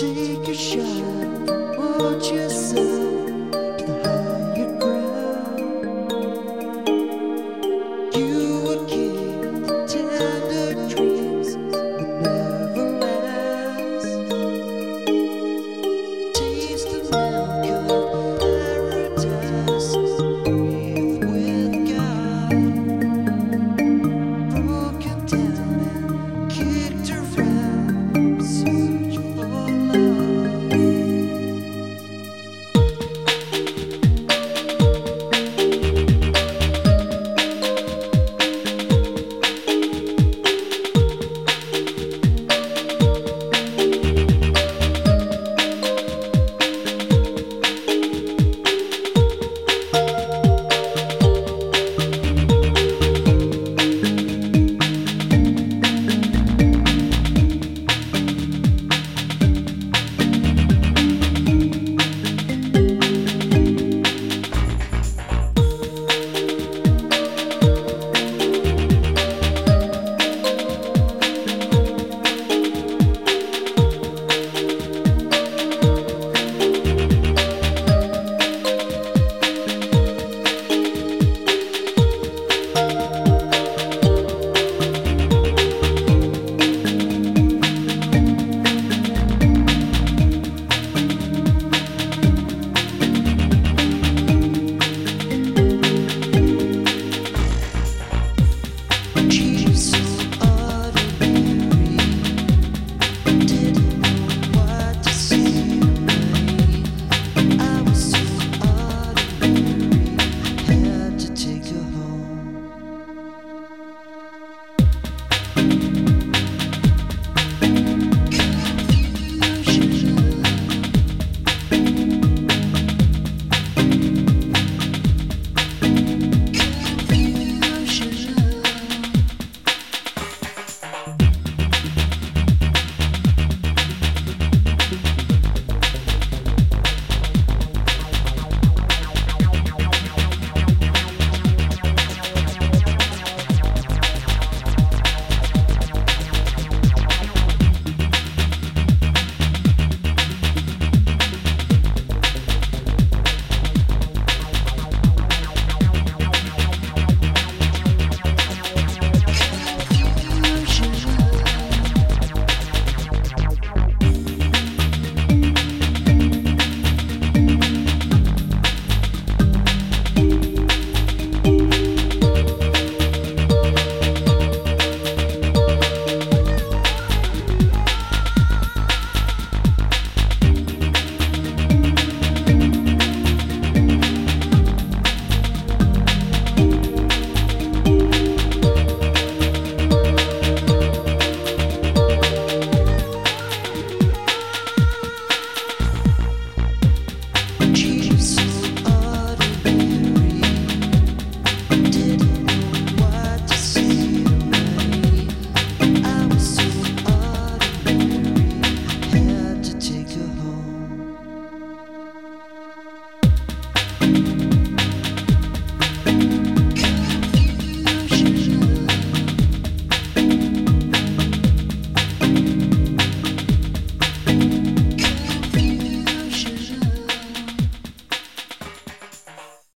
Take a shot, what you say.